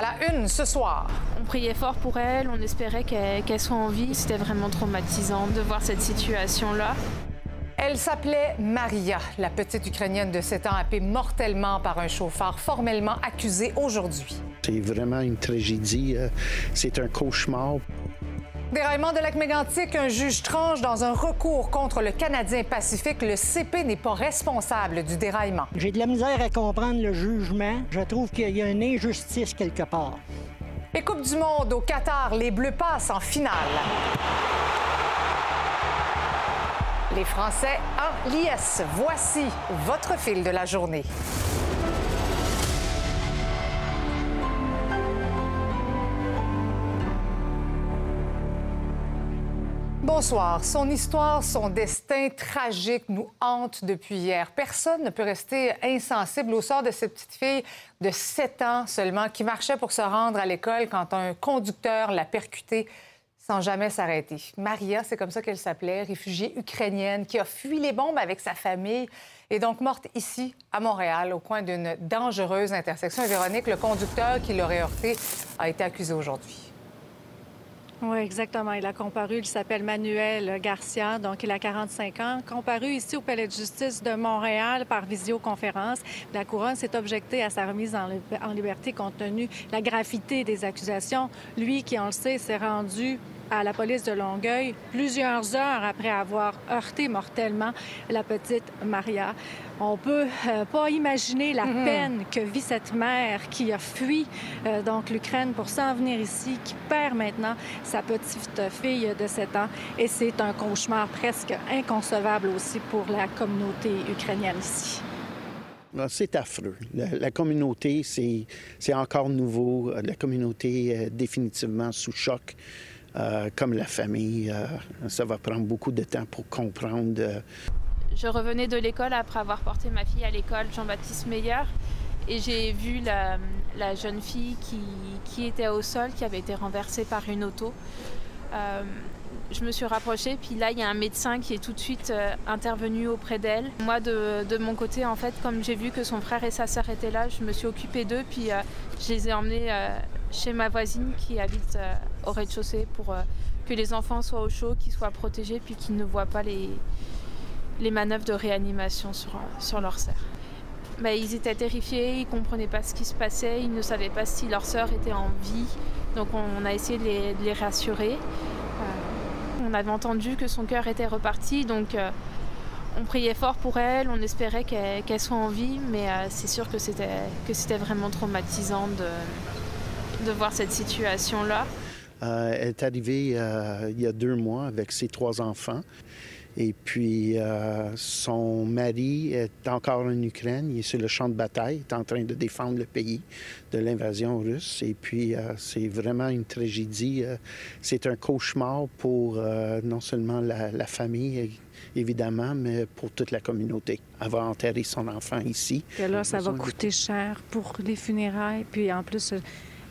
À la une ce soir. On priait fort pour elle, on espérait qu'elle soit en vie. C'était vraiment traumatisant de voir cette situation-là. Elle s'appelait Maria, la petite Ukrainienne de 7 ans happée mortellement par un chauffeur formellement accusé aujourd'hui. C'est vraiment une tragédie. euh, C'est un cauchemar. Déraillement de lac mégantic, un juge tranche dans un recours contre le Canadien Pacifique. Le CP n'est pas responsable du déraillement. J'ai de la misère à comprendre le jugement. Je trouve qu'il y a une injustice quelque part. Et Coupe du Monde au Qatar, les Bleus passent en finale. Les Français en liesse. Voici votre fil de la journée. Bonsoir. Son histoire, son destin tragique nous hante depuis hier. Personne ne peut rester insensible au sort de cette petite fille de 7 ans seulement qui marchait pour se rendre à l'école quand un conducteur l'a percutée sans jamais s'arrêter. Maria, c'est comme ça qu'elle s'appelait, réfugiée ukrainienne qui a fui les bombes avec sa famille et donc morte ici, à Montréal, au coin d'une dangereuse intersection. Et Véronique, le conducteur qui l'aurait heurtée, a été accusé aujourd'hui. Oui, exactement. Il a comparu. Il s'appelle Manuel Garcia, donc il a 45 ans. Comparu ici au Palais de justice de Montréal par visioconférence. La couronne s'est objectée à sa remise en, li- en liberté compte tenu la gravité des accusations. Lui, qui, on le sait, s'est rendu à la police de Longueuil plusieurs heures après avoir heurté mortellement la petite Maria. On peut euh, pas imaginer la peine que vit cette mère qui a fui euh, donc l'Ukraine pour s'en venir ici, qui perd maintenant sa petite fille de 7 ans. Et c'est un cauchemar presque inconcevable aussi pour la communauté ukrainienne ici. Ah, C'est affreux. La, la communauté, c'est c'est encore nouveau. La communauté est définitivement sous choc. Euh, comme la famille, euh, ça va prendre beaucoup de temps pour comprendre. euh, Je revenais de l'école après avoir porté ma fille à l'école Jean-Baptiste Meyer et j'ai vu la, jeune fille qui était au sol, qui avait été renversée par une auto. Je me suis rapprochée, puis là, il y a un médecin qui est tout de suite euh, intervenu auprès d'elle. Moi, de, mon côté, en fait, comme j'ai vu que son frère et sa sœur étaient là, je me suis occupée d'eux, puis euh, je les ai emmenés euh, chez ma voisine qui habite au rez-de-chaussée pour que les enfants soient au chaud, qu'ils soient protégés, puis qu'ils ne voient pas les, les manœuvres de réanimation sur, sur leur sœur. Ben, ils étaient terrifiés, ils ne comprenaient pas ce qui se passait, ils ne savaient pas si leur sœur était en vie. Donc on a essayé de les rassurer. On avait entendu que son cœur était reparti, donc euh, on priait fort pour elle, on espérait qu'elle soit en vie, mais euh, c'est sûr que c'était vraiment traumatisant de, de voir cette situation-là. Euh, elle est arrivée il y a deux mois avec ses trois enfants. Et puis, euh, son mari est encore en Ukraine. Il est sur le champ de bataille. Il est en train de défendre le pays de l'invasion russe. Et puis, euh, c'est vraiment une tragédie. Euh, c'est un cauchemar pour euh, non seulement la, la famille, évidemment, mais pour toute la communauté. Va enterrer son enfant ici. Que là, ça va de- coûter cher pour les funérailles. Puis en plus,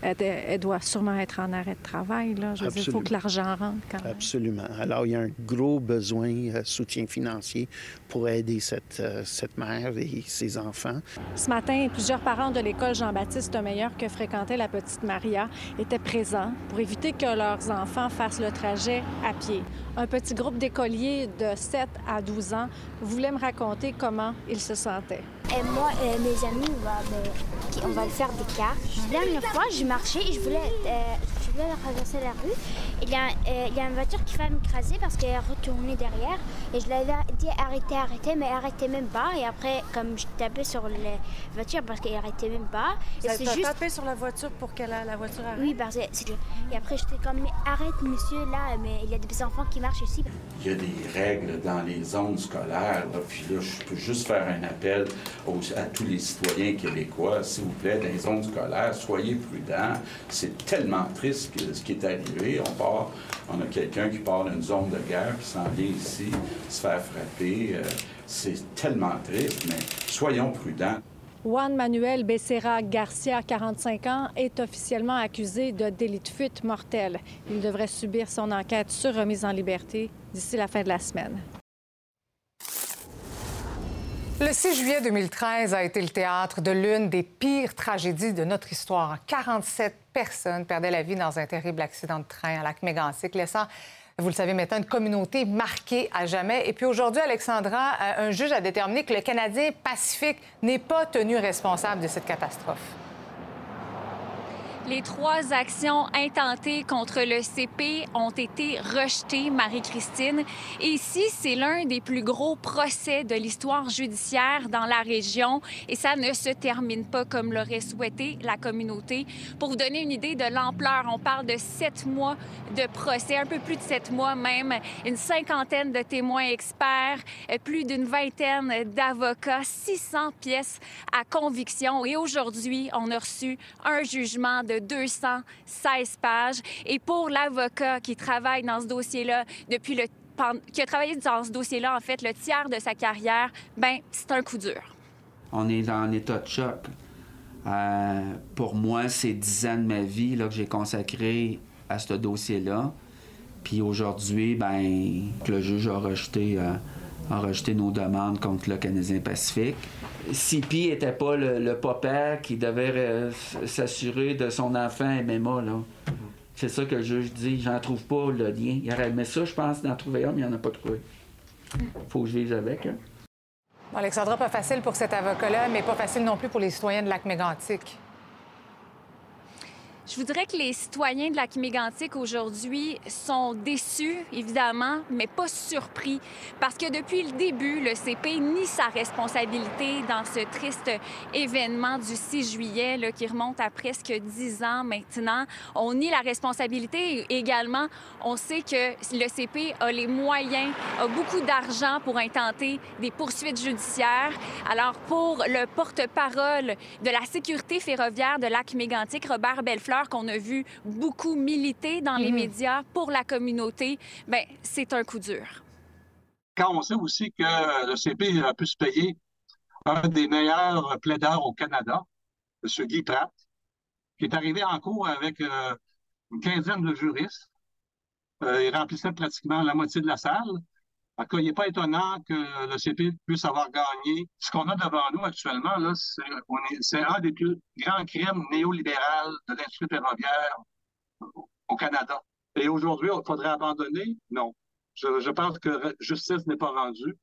elle, elle doit sûrement être en arrêt de travail. Là. Je veux dire, il faut que l'argent rentre quand même. Absolument. Alors, il y a un gros besoin de soutien financier pour aider cette, euh, cette mère et ses enfants. Ce matin, plusieurs parents de l'école Jean-Baptiste Meilleur que fréquentait la petite Maria étaient présents pour éviter que leurs enfants fassent le trajet à pied. Un petit groupe d'écoliers de 7 à 12 ans voulait me raconter comment ils se sentaient. Et moi et mes amis, on va, me- qui- on va le faire des cartes. La dernière fois, j'ai marché et je voulais, euh, je voulais traverser la rue. Il y, a, euh, il y a une voiture qui va m'écraser parce qu'elle est retournée derrière. Et je lui avais dit arrêtez, arrêtez, mais arrêtait même pas. Et après, comme je tapais sur la voiture parce qu'elle arrêtait même pas. Et Ça juste. tapé sur la voiture pour que la, la voiture arrête? Oui, parce que c'est Et après, j'étais comme mais arrête, monsieur, là, mais il y a des enfants qui marchent ici. Il y a des règles dans les zones scolaires. là. Puis là, je peux juste faire un appel aux- à tous les citoyens québécois. S'il vous plaît, dans les zones scolaires, soyez prudents. C'est tellement triste ce qui est arrivé. On a quelqu'un qui part d'une zone de guerre, qui s'en vient ici, se faire frapper. Euh, C'est tellement triste, mais soyons prudents. Juan Manuel Becerra Garcia, 45 ans, est officiellement accusé de délit de fuite mortel. Il devrait subir son enquête sur remise en liberté d'ici la fin de la semaine. Le 6 juillet 2013 a été le théâtre de l'une des pires tragédies de notre histoire. 47 personnes perdaient la vie dans un terrible accident de train à lac Mégantic, laissant, vous le savez maintenant, une communauté marquée à jamais. Et puis aujourd'hui, Alexandra, euh, un juge a déterminé que le Canadien Pacifique n'est pas tenu responsable de cette catastrophe. Les trois actions intentées contre le CP ont été rejetées, Marie-Christine. Ici, c'est l'un des plus gros procès de l'histoire judiciaire dans la région. Et ça ne se termine pas comme l'aurait souhaité la communauté. Pour vous donner une idée de l'ampleur, on parle de sept mois de procès, un peu plus de sept mois même, une cinquantaine de témoins experts, plus d'une vingtaine d'avocats, 600 pièces à conviction. Et aujourd'hui, on a reçu un jugement de 216 pages. Et pour l'avocat qui travaille dans ce dossier-là depuis le qui a travaillé dans ce dossier-là, en fait, le tiers de sa carrière, ben c'est un coup dur. On est en état de choc. Euh, pour moi, c'est dix ans de ma vie là, que j'ai consacré à ce dossier-là. Puis aujourd'hui, ben, le juge a rejeté, euh, a rejeté nos demandes contre le Canadien Pacifique. Sipi n'était pas le, papa qui devait s'assurer de son enfant MMA. Là. C'est ça que le juge dit. J'en trouve pas le lien. Il aurait aimé ça, je pense, d'en trouver un, mais il n'y en a pas trouvé. faut que avec. Hein. Alexandra, pas facile pour cet avocat-là, mais pas facile non plus pour les citoyens de Lac-Mégantic. Je voudrais que les citoyens de la Mégantic aujourd'hui sont déçus, évidemment, mais pas surpris, parce que depuis le début, le CP nie sa responsabilité dans ce triste événement du 6 juillet, qui remonte à presque dix ans maintenant. On nie la responsabilité également, on sait que le CP a les moyens, a beaucoup d'argent pour intenter des poursuites judiciaires. Alors, pour le porte-parole de la sécurité ferroviaire de Lac-Mégantic, Robert Bellefleur, qu'on a vu beaucoup militer dans les mhm. médias pour la communauté, ben c'est un coup dur. Quand on sait aussi que le CP a pu se payer un des meilleurs plaideurs au Canada, M. Guy Pratt, qui est arrivé en cours avec euh, une quinzaine de juristes. Euh, il remplissait pratiquement la moitié de la salle. Il n'est pas étonnant que le CP puisse avoir gagné. Ce qu'on a devant nous actuellement, c'est un des plus grands crimes néolibéraux de l'industrie ferroviaire au Canada. Et aujourd'hui, il faudrait abandonner? Non. Je, je pense que justice n'est pas rendue.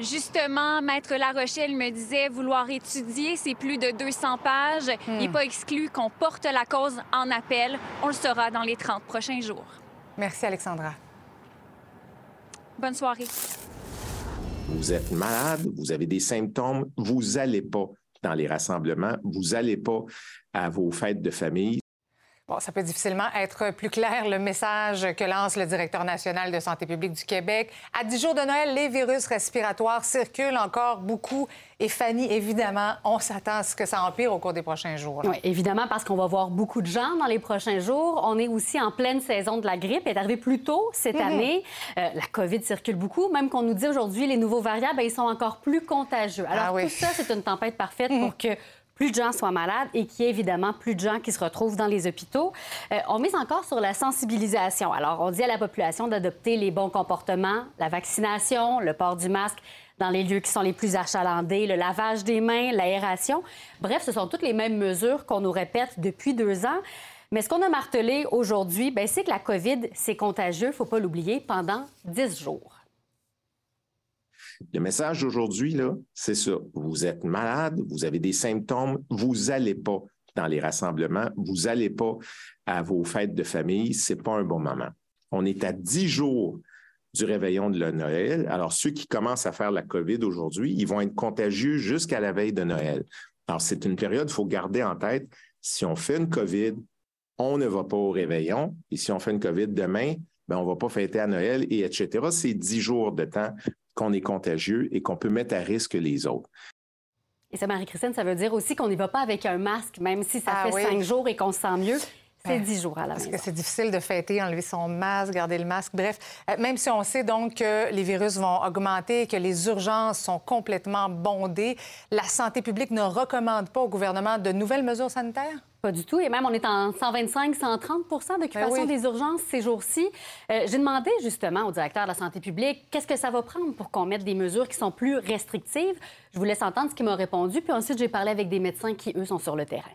Justement, Maître Larochelle me disait vouloir étudier ces plus de 200 pages. Il n'est hmm. pas exclu qu'on porte la cause en appel. On le saura dans les 30 prochains jours. Merci, Alexandra. Bonne soirée. Vous êtes malade, vous avez des symptômes, vous n'allez pas dans les rassemblements, vous n'allez pas à vos fêtes de famille. Bon, ça peut difficilement être plus clair le message que lance le directeur national de santé publique du Québec. À 10 jours de Noël, les virus respiratoires circulent encore beaucoup. Et Fanny, évidemment, on s'attend à ce que ça empire au cours des prochains jours. Oui, évidemment, parce qu'on va voir beaucoup de gens dans les prochains jours. On est aussi en pleine saison de la grippe. Elle est arrivée plus tôt cette mhm. année. Euh, la COVID circule beaucoup. Même qu'on nous dit aujourd'hui, les nouveaux variants, ben, ils sont encore plus contagieux. Alors, ah tout ça, c'est une tempête parfaite mhm. pour que plus de gens soient malades et qu'il y ait évidemment plus de gens qui se retrouvent dans les hôpitaux. Euh, on mise encore sur la sensibilisation. Alors, on dit à la population d'adopter les bons comportements, la vaccination, le port du masque dans les lieux qui sont les plus achalandés, le lavage des mains, l'aération. Bref, ce sont toutes les mêmes mesures qu'on nous répète depuis deux ans. Mais ce qu'on a martelé aujourd'hui, ben, c'est que la COVID, c'est contagieux, il ne faut pas l'oublier, pendant dix jours. Le message d'aujourd'hui, c'est ça. Vous êtes malade, vous avez des symptômes, vous n'allez pas dans les rassemblements, vous n'allez pas à vos fêtes de famille, c'est pas un bon moment. On est à dix jours du réveillon de la Noël. Alors, ceux qui commencent à faire la COVID aujourd'hui, ils vont être contagieux jusqu'à la veille de Noël. Alors, c'est une période, il faut garder en tête, si on fait une COVID, on ne va pas au réveillon. Et si on fait une COVID demain, ben, on ne va pas fêter à Noël, et etc. C'est dix jours de temps qu'on est contagieux et qu'on peut mettre à risque les autres. Et ça, Marie-Christine, ça veut dire aussi qu'on n'y va pas avec un masque, même si ça ah fait cinq jours et qu'on se sent mieux. C'est 10 jours à la Parce maison. que c'est difficile de fêter, enlever son masque, garder le masque. Bref, euh, même si on sait donc que les virus vont augmenter, que les urgences sont complètement bondées, la santé publique ne recommande pas au gouvernement de nouvelles mesures sanitaires? Pas du tout. Et même, on est en 125, 130 d'occupation Ben oui. des urgences ces jours-ci. Euh, J'ai demandé justement au directeur de la santé publique qu'est-ce que ça va prendre pour qu'on mette des mesures qui sont plus restrictives? Je vous laisse entendre ce qu'il m'a répondu. Puis ensuite, j'ai parlé avec des médecins qui, eux, sont sur le terrain.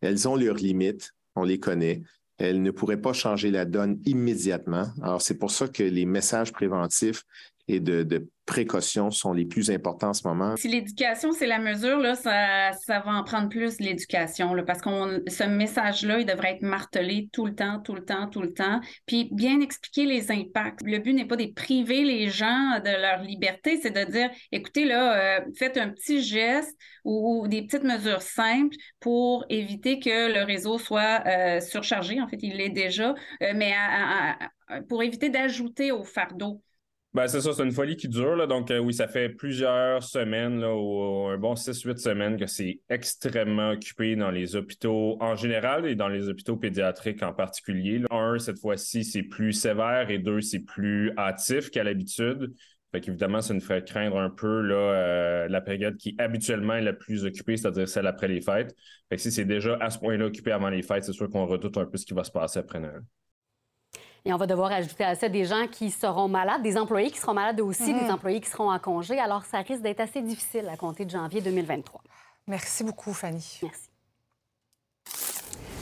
Elles ont leurs limites, on les connaît. Elles ne pourraient pas changer la donne immédiatement. Alors, c'est pour ça que les messages préventifs et de, de précaution sont les plus importants en ce moment. Si l'éducation, c'est la mesure, là, ça, va en prendre plus l'éducation, parce que ce message-là, il devrait être martelé tout le temps, tout le temps, tout le temps, puis bien expliquer les impacts. Le but n'est pas de priver les gens de leur liberté, c'est de dire, écoutez, là, euh, faites un petit geste ou, des petites mesures simples pour éviter que le réseau soit euh, surchargé. En fait, il l'est déjà, euh, mais pour éviter d'ajouter au fardeau. Ben, c'est ça, c'est une folie qui dure. Là. Donc, euh, oui, ça fait plusieurs semaines, là, un bon 6-8 semaines, que c'est extrêmement occupé dans les hôpitaux en général et dans les hôpitaux pédiatriques en particulier. Un, cette fois-ci, c'est plus sévère et deux, c'est plus hâtif qu'à l'habitude. Fait qu'évidemment, ça nous ferait craindre un peu là, euh, la période qui habituellement est la plus occupée, c'est-à-dire celle après les fêtes. Fait que si c'est déjà à ce point-là occupé avant les fêtes, c'est sûr qu'on redoute un peu ce qui va se passer après Noël. Et on va devoir ajouter à ça des gens qui seront malades, des employés qui seront malades aussi, Mhm. des employés qui seront en congé. Alors, ça risque d'être assez difficile à compter de janvier 2023. Merci beaucoup, Fanny. Merci.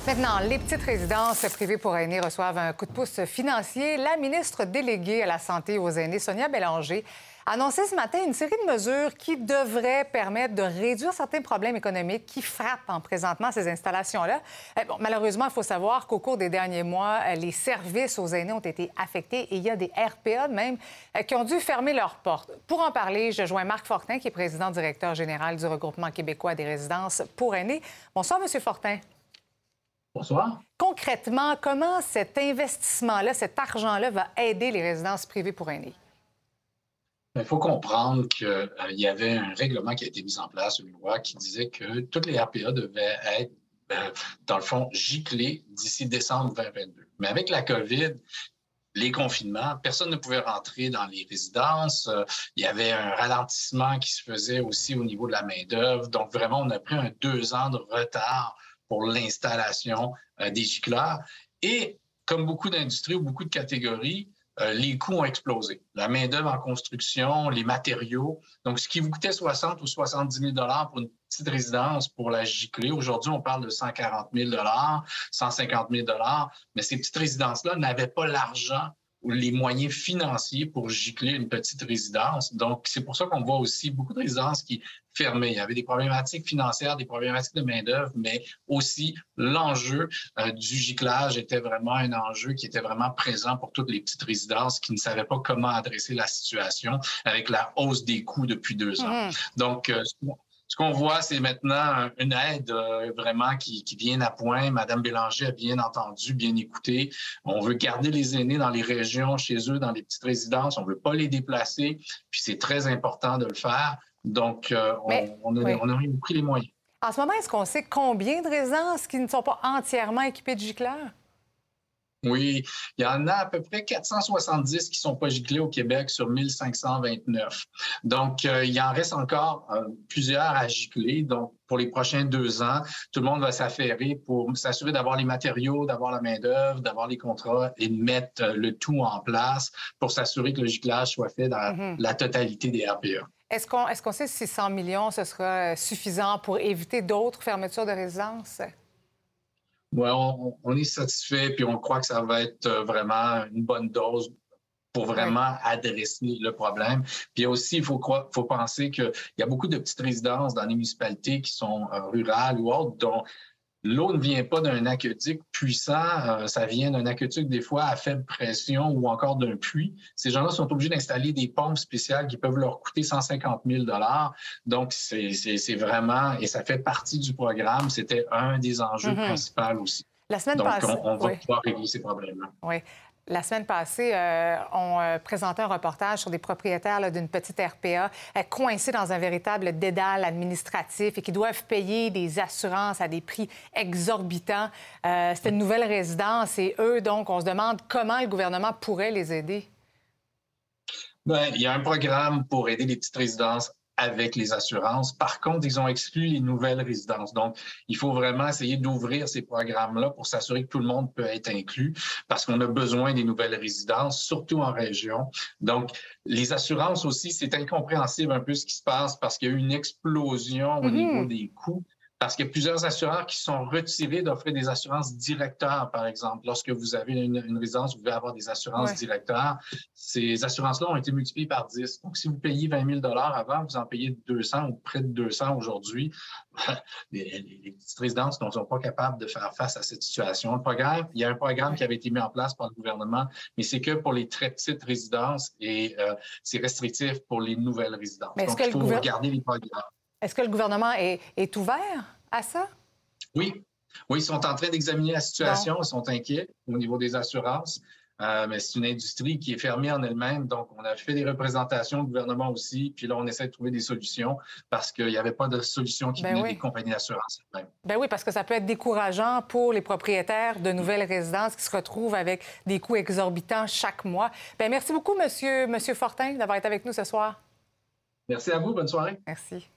Maintenant, les petites résidences privées pour aînés reçoivent un coup de pouce financier. La ministre déléguée à la santé et aux aînés, Sonia Bélanger, annoncé ce matin une série de mesures qui devraient permettre de réduire certains problèmes économiques qui frappent en présentement ces installations-là. Bon, malheureusement, il faut savoir qu'au cours des derniers mois, euh, les services aux aînés ont été affectés et il y a des RPA même euh, qui ont dû fermer leurs portes. Pour en parler, je joins Marc Fortin, qui est président directeur général du regroupement québécois des résidences pour aînés. Bonsoir, Monsieur Fortin. Bonsoir. Concrètement, comment cet investissement-là, cet argent-là va aider les résidences privées pour aînés? Il faut comprendre qu'il euh, y avait un règlement qui a été mis en place, une loi qui disait que toutes les RPA devaient être, euh, dans le fond, giclées d'ici décembre 2022. Mais avec la COVID, les confinements, personne ne pouvait rentrer dans les résidences. Euh, il y avait un ralentissement qui se faisait aussi au niveau de la main-d'œuvre. Donc, vraiment, on a pris un deux ans de retard pour l'installation euh, des gicleurs. Et comme beaucoup d'industries ou beaucoup de catégories, euh, les coûts ont explosé. La main-d'œuvre en construction, les matériaux. Donc, ce qui vous coûtait 60 ou 70 000 pour une petite résidence pour la gicler, aujourd'hui, on parle de 140 000 150 000 mais ces petites résidences-là n'avaient pas l'argent les moyens financiers pour gicler une petite résidence. Donc, c'est pour ça qu'on voit aussi beaucoup de résidences qui fermaient. Il y avait des problématiques financières, des problématiques de main-d'œuvre, mais aussi l'enjeu euh, du giclage était vraiment un enjeu qui était vraiment présent pour toutes les petites résidences qui ne savaient pas comment adresser la situation avec la hausse des coûts depuis deux ans. Mhm. Donc, euh, ce qu'on voit, c'est maintenant une aide euh, vraiment qui, qui, vient à point. Madame Bélanger a bien entendu, bien écouté. On veut garder les aînés dans les régions, chez eux, dans les petites résidences. On veut pas les déplacer. Puis c'est très important de le faire. Donc, euh, Mais, on, on, a, oui. on, a, pris les moyens. En ce moment, est-ce qu'on sait combien de résidences qui ne sont pas entièrement équipées de gicleurs? Oui, il y en a à peu près 470 qui ne sont pas giclés au Québec sur 1529. Donc, euh, il en reste encore euh, plusieurs à gicler. Donc, pour les prochains deux ans, tout le monde va s'affairer pour s'assurer d'avoir les matériaux, d'avoir la main-d'œuvre, d'avoir les contrats et de mettre euh, le tout en place pour s'assurer que le giclage soit fait dans Mhm. la totalité des RPA. Est-ce qu'on est qu'on sait si 100 millions, ce sera suffisant pour éviter d'autres fermetures de résidences? Ouais, on, on, est satisfait, puis on croit que ça va être euh, vraiment une bonne dose pour vraiment adresser le problème. Puis aussi, il faut, croire, faut penser qu'il y a beaucoup de petites résidences dans les municipalités qui sont euh, rurales ou autres, dont l'eau ne vient pas d'un aqueduc puissant, euh, ça vient d'un aqueduc des fois à faible pression ou encore d'un puits. Ces gens-là sont obligés d'installer des pompes spéciales qui peuvent leur coûter 150 000 Donc, c'est vraiment, et ça fait partie du programme, c'était un des enjeux mm -hmm. principaux aussi. La semaine Donc, passée, on, on va oui. pouvoir régler ces problèmes-là. Oui. La semaine passée, euh, on euh, présentait un reportage sur des propriétaires d'une petite RPA euh, coincés dans un véritable dédale administratif et qui doivent payer des assurances à des prix exorbitants. C'était une nouvelle résidence et eux, donc, on se demande comment le gouvernement pourrait les aider. Bien, il y a un programme pour aider les petites résidences avec les assurances. Par contre, ils ont exclu les nouvelles résidences. Donc, il faut vraiment essayer d'ouvrir ces programmes-là pour s'assurer que tout le monde peut être inclus parce qu'on a besoin des nouvelles résidences, surtout en région. Donc, les assurances aussi, c'est incompréhensible un peu ce qui se passe parce qu'il y a eu une explosion au mm-hmm. niveau des coûts parce qu'il y a plusieurs assureurs qui sont retirés d'offrir des assurances directeurs, par exemple. Lorsque vous avez une, résidence, vous devez avoir des assurances directeurs. Ces assurances-là ont été multipliées par 10. Donc, si vous payez 20 000 avant, vous en payez 200 ou près de 200 aujourd'hui. les, petites résidences ne sont pas capables de faire face à cette situation. Le programme, il y a un programme qui avait été mis en place par le gouvernement, mais c'est que pour les très petites résidences et euh, c'est restrictif pour les nouvelles résidences. Donc, il faut regarder les programmes. Est-ce que le gouvernement est, ouvert à ça? Oui. Oui, ils sont en train d'examiner la situation, ils sont inquiets au niveau des assurances. Euh, mais c'est une industrie qui est fermée en elle-même. Donc, on a fait des représentations au gouvernement aussi. Puis là, on essaie de trouver des solutions parce qu'il n'y avait pas de solution qui ben des compagnies d'assurance. Ben oui, parce que ça peut être décourageant pour les propriétaires de nouvelles résidences qui se retrouvent avec des coûts exorbitants chaque mois. Ben merci beaucoup, Monsieur, Monsieur Fortin, d'avoir été avec nous ce soir. Merci à vous. Bonne soirée. Merci.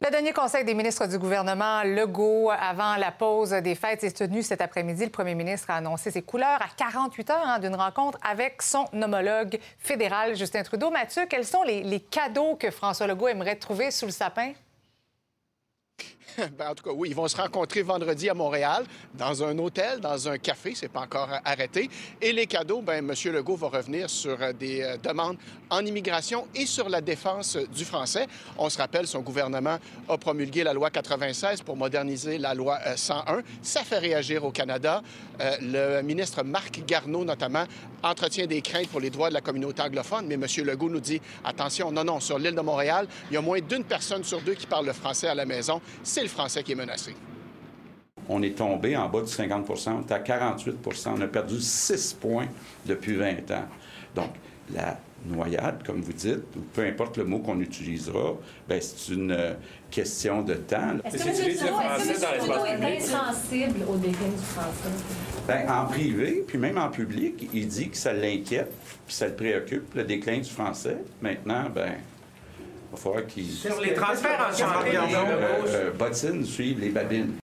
Le dernier conseil des ministres du gouvernement Legault avant la pause des fêtes est tenu cet après-midi. Le premier ministre a annoncé ses couleurs à 48 heures hein, d'une rencontre avec son homologue fédéral Justin Trudeau. Mathieu, quels sont les cadeaux que François Legault aimerait trouver sous le sapin? Ben, en tout cas, oui, ils vont se rencontrer vendredi à Montréal, dans un hôtel, dans un café, c'est pas encore arrêté. Et les cadeaux, ben, M. Legault va revenir sur euh, des euh, demandes en immigration et sur la défense du français. On se rappelle, son gouvernement a promulgué la loi 96 pour moderniser la loi 101. Euh, Ça fait réagir au Canada. le ministre Marc Garneau, notamment, entretient des craintes pour les droits de la communauté anglophone, mais M. Legault nous dit attention, non, non, sur l'île de Montréal, il y a moins d'une personne sur deux qui parle le français à la maison. C'est le français qui est menacé. On est tombé en bas de 50 on est à 48% On a perdu 6 points depuis 20 ans. Donc, la noyade, comme vous dites, ou peu importe le mot qu'on utilisera, ben, c'est une euh, question de temps. Est-ce que M. Trudeau est insensible au déclin du français? Ben, en privé, puis même en public, il dit que ça l'inquiète, puis ça le préoccupe, le déclin du français. Maintenant, ben, il va falloir qu'il... Sur les transferts en santé, euh, euh, bottines suivent les babines.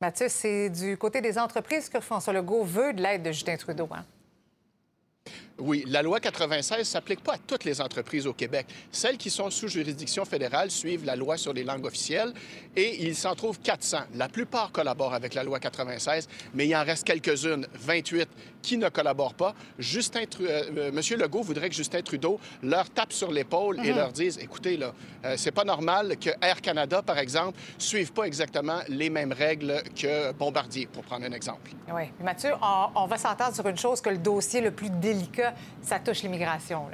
Mathieu, c'est du côté des entreprises que François Legault veut de l'aide de Justin Trudeau. Hein? Oui, la loi 96 ne s'applique pas à toutes les entreprises au Québec. Celles qui sont sous juridiction fédérale suivent la loi sur les langues officielles et il s'en trouve 400. La plupart collaborent avec la loi 96, mais il en reste quelques-unes, 28, qui ne collaborent pas. Justin, euh, euh, Monsieur Legault voudrait que Justin Trudeau leur tape sur l'épaule et mhm. leur dise, écoutez, là, euh, c'est pas normal que Air Canada, par exemple, suive pas exactement les mêmes règles que Bombardier, pour prendre un exemple. Oui. Mathieu, on, on va s'entendre sur une chose que le dossier le plus délicat ça touche l'immigration.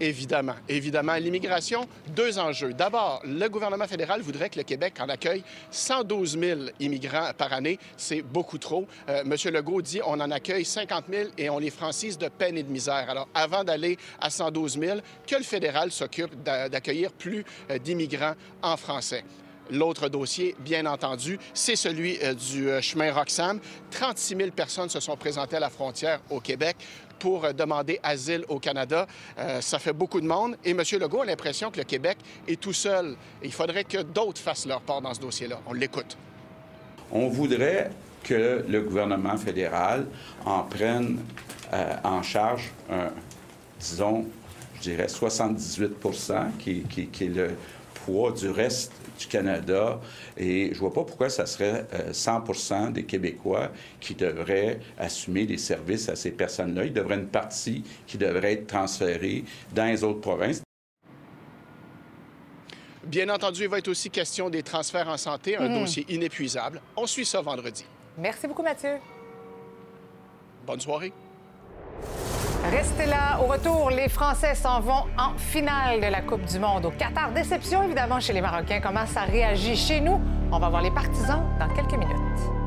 Évidemment, évidemment. L'immigration, deux enjeux. D'abord, le gouvernement fédéral voudrait que le Québec en accueille 112 000 immigrants par année. C'est beaucoup trop. Euh, Monsieur Legault dit on en accueille 50 000 et on les francise de peine et de misère. Alors, avant d'aller à 112 000, que le fédéral s'occupe d'accueillir plus euh, d'immigrants en français. L'autre dossier, bien entendu, c'est celui euh, du euh, chemin Roxham. 36 000 personnes se sont présentées à la frontière au Québec pour euh, demander asile au Canada. ça fait beaucoup de monde. Et M. Legault a l'impression que le Québec est tout seul. il faudrait que d'autres fassent leur part dans ce dossier-là. On l'écoute. On voudrait que le gouvernement fédéral en prenne en charge, disons, je dirais 78 qui, qui est le poids du reste du Canada. Et je vois pas pourquoi ça serait 100% euh, des Québécois qui devraient assumer les services à ces personnes-là. Il devrait une partie qui devrait être transférée dans les autres provinces. Bien entendu, il va être aussi question des transferts en santé, un hmm. dossier inépuisable. On suit ça vendredi. Merci beaucoup, Mathieu. Bonne soirée. Restez là. Au retour, les Français s'en vont en finale de la Coupe du Monde au Qatar. Déception, évidemment, chez les Marocains. Comment ça réagit chez nous? On va voir les partisans dans quelques minutes.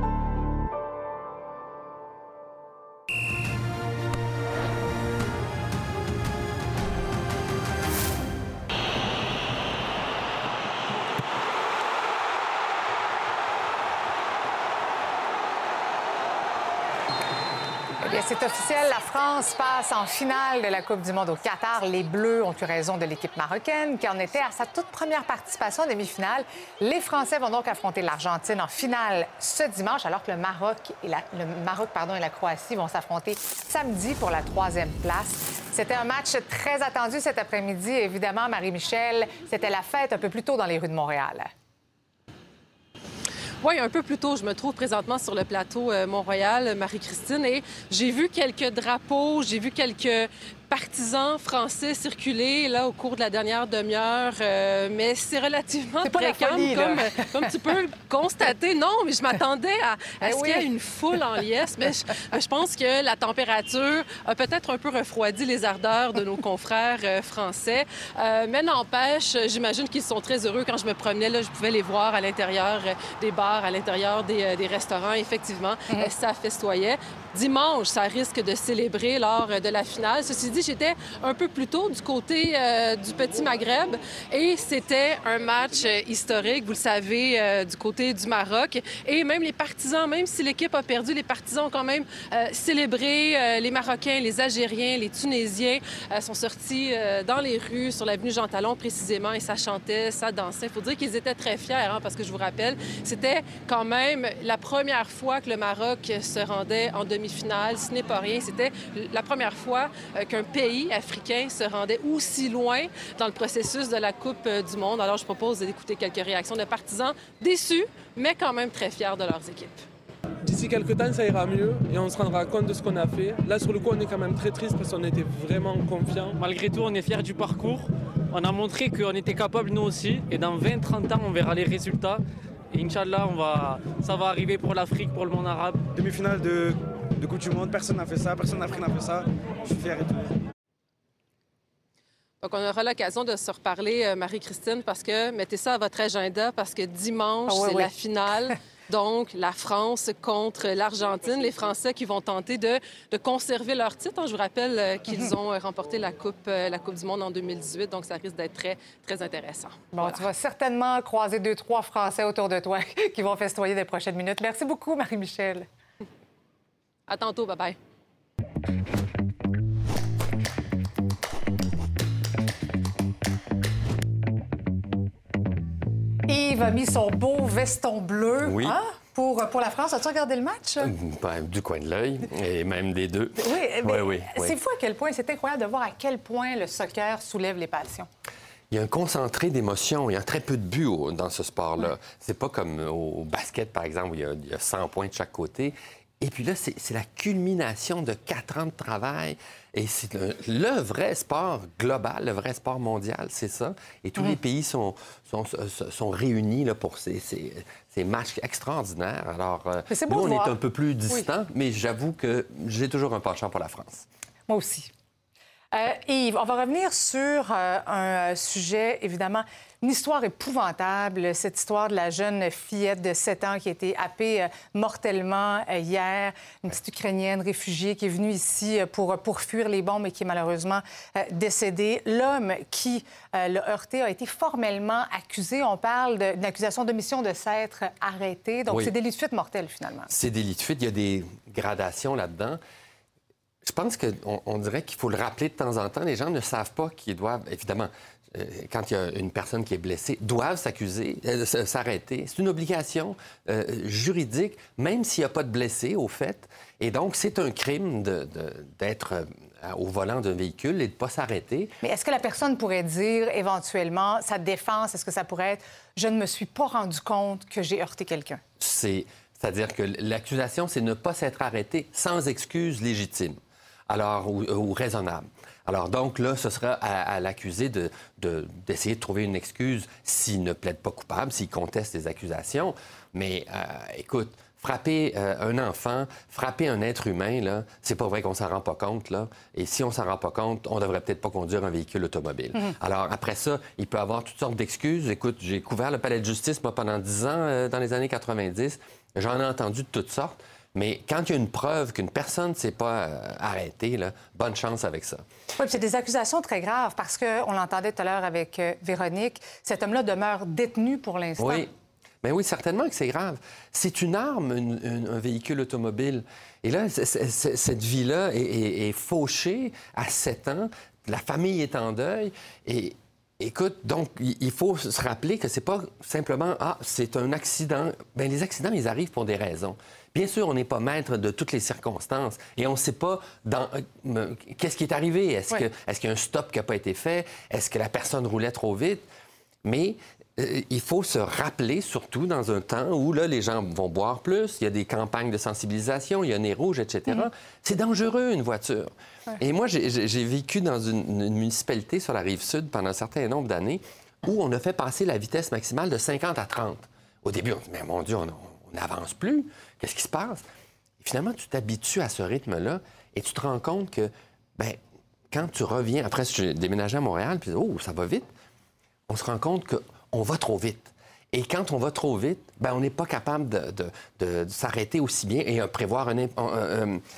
Bien, c'est officiel, la France passe en finale de la Coupe du Monde au Qatar. Les Bleus ont eu raison de l'équipe marocaine qui en était à sa toute première participation en demi-finale. Les Français vont donc affronter l'Argentine en finale ce dimanche, alors que le Maroc et la, pardon, et la Croatie vont s'affronter samedi pour la troisième place. C'était un match très attendu cet après-midi. Évidemment, Marie-Michel, c'était la fête un peu plus tôt dans les rues de Montréal. Oui, un peu plus tôt, je me trouve présentement sur le plateau euh, Mont-Royal, Marie-Christine, et j'ai vu quelques drapeaux, j'ai vu quelques partisans français circuler là au cours de la dernière demi-heure, euh, mais c'est relativement très calme, là. comme, comme tu peux le constater. Non, mais je m'attendais à, à Eh ce oui. qu'il y ait une foule en liesse, mais je, je pense que la température a peut-être un peu refroidi les ardeurs de nos confrères euh, français. Euh, mais n'empêche, j'imagine qu'ils sont très heureux quand je me promenais. Là, je pouvais les voir à l'intérieur euh, des bars, à l'intérieur des, euh, des restaurants. Effectivement, euh, ça festoyait. Dimanche, ça risque de célébrer lors euh, de la finale. Ceci dit, j'étais un peu plus tôt du côté euh, du Petit Maghreb et c'était un match euh, historique, vous le savez, euh, du côté du Maroc. Et même les partisans, même si l'équipe a perdu, les partisans ont quand même célébré. Les Marocains, les Algériens, les Tunisiens sont sortis dans les rues, sur l'avenue Jean Talon précisément, et ça chantait, ça dansait. Il faut dire qu'ils étaient très fiers, hein, parce que je vous rappelle, c'était quand même la première fois que le Maroc se rendait en demi-finale. Ce n'est pas rien. C'était la première fois qu'un pays africain se rendait aussi loin dans le processus de la Coupe euh, du Monde. Alors, je propose d'écouter quelques réactions de partisans déçus, mais quand même très fiers de leurs équipes. D'ici quelques temps, ça ira mieux et on se rendra compte de ce qu'on a fait. Là, sur le coup, on est quand même très triste parce qu'on était vraiment confiants. Malgré tout, on est fiers du parcours. On a montré qu'on était capable nous aussi. Et dans 20-30 ans, on verra les résultats. Et Inch'Allah, on va... ça va arriver pour l'Afrique, pour le monde arabe. Demi-finale de, de Coupe du Monde, personne n'a fait ça, personne en Afrique n'a fait ça. Je suis fier et tout. Donc, on aura l'occasion de se reparler, euh, Marie-Christine, parce que mettez ça à votre agenda, parce que dimanche, Ah c'est la finale. Donc, la France contre l'Argentine. Les Français qui vont tenter de, de conserver leur titre. hein. Je vous rappelle euh, qu'ils ont euh, remporté la coupe, la coupe du Monde en 2018. Donc, ça risque d'être très, très intéressant. Bon, tu vas certainement croiser deux, trois Français autour de toi qui vont festoyer des prochaines minutes. Merci beaucoup, Marie-Michel. À tantôt. Bye-bye. Yves a mis son beau veston bleu Oui. hein, pour, pour la France. As-tu regardé le match? Ben, du coin de l'œil, et même des deux. Oui, mais oui, oui. c'est fou à quel point, c'est incroyable de voir à quel point le soccer soulève les passions. Il y a un concentré d'émotions. Il y a très peu de buts dans ce sport-là. C'est pas comme au basket, par exemple, où il y a, il y a 100 points de chaque côté. Et puis là, c'est la culmination de quatre ans de travail. Et c'est le, le vrai sport global, le vrai sport mondial, c'est ça. Et tous les pays sont, sont, sont- réunis là, pour ces, ces- ces matchs extraordinaires. Alors, euh, nous, on est un peu plus Oui. distants, mais j'avoue que j'ai toujours un penchant pour la France. Moi aussi. Euh, Yves, on va revenir sur euh, un euh, sujet, évidemment, une histoire épouvantable, cette histoire de la jeune fillette de 7 ans qui a été happée euh, mortellement hier, une petite Ukrainienne réfugiée qui est venue ici pour, pour fuir les bombes et qui est malheureusement décédée. L'homme qui l'a heurté a été formellement accusé. On parle d'une accusation d'omission de s'être arrêté. Donc, Oui. c'est délit de fuite mortel, finalement. C'est délit de fuite. Il y a des gradations là-dedans. Je pense qu'on on dirait qu'il faut le rappeler de temps en temps. Les gens ne savent pas qu'ils doivent, évidemment, euh, quand il y a une personne qui est blessée, doivent s'accuser, euh, s'arrêter. C'est une obligation euh, juridique, même s'il n'y a pas de blessé, au fait. Et donc, c'est un crime de- de- d'être au volant d'un véhicule et de ne pas s'arrêter. Mais est-ce que la personne pourrait dire éventuellement sa défense? Est-ce que ça pourrait être je ne me suis pas rendu compte que j'ai heurté quelqu'un? C'est, c'est-à-dire que l'accusation, c'est ne pas s'être arrêté sans excuse légitime, alors ou, ou raisonnable. Alors donc là, ce sera à, à l'accusé de, de- d'essayer de trouver une excuse s'il ne plaide pas coupable, s'il conteste les accusations. Mais euh, écoute, frapper euh, un enfant, frapper un être humain, là, c'est pas vrai qu'on s'en rend pas compte, là. Et si on s'en rend pas compte, on devrait peut-être pas conduire un véhicule automobile. Mhm. Alors après ça, il peut avoir toutes sortes d'excuses. Écoute, j'ai couvert le palais de justice, moi, pendant 10 ans, euh, dans les années 90. J'en ai entendu de toutes sortes. Mais quand il y a une preuve qu'une personne ne s'est pas euh, arrêtée, là, bonne chance avec ça. Oui, puis c'est des accusations très graves parce qu'on l'entendait tout à l'heure avec euh, Véronique. Cet homme-là demeure détenu pour l'instant. Oui. Mais oui, certainement que c'est grave. C'est une arme, une- une- un véhicule automobile. Et là, c- c- c- cette vie-là est, fauchée à 7 ans. La famille est en deuil. Et écoute, donc, il il faut se rappeler que c'est pas simplement, ah, c'est un accident. Bien, les accidents, ils arrivent pour des raisons. Bien sûr, on n'est pas maître de toutes les circonstances et on ne sait pas dans euh, qu'est-ce qui est arrivé. Est-ce que est-ce qu'il y a un stop qui n'a pas été fait? Est-ce que la personne roulait trop vite? Mais euh, il faut se rappeler, surtout dans un temps où là, les gens vont boire plus, il y a des campagnes de sensibilisation, il y a nez rouge, etc. C'est dangereux, une voiture. Et moi, j'ai- vécu dans une, une municipalité sur la rive sud pendant un certain nombre d'années où on a fait passer la vitesse maximale de 50 à 30. Au début, on dit, mais mon Dieu, on on n'avance plus. Qu'est-ce qui se passe? Et finalement, tu t'habitues à ce rythme-là et tu te rends compte que, ben, quand tu reviens, après, j'ai déménagé à Montréal, puis oh, ça va vite, on se rend compte qu'on va trop vite. Et quand on va trop vite, ben, on n'est pas capable de, de- de- de s'arrêter aussi bien et euh, prévoir un,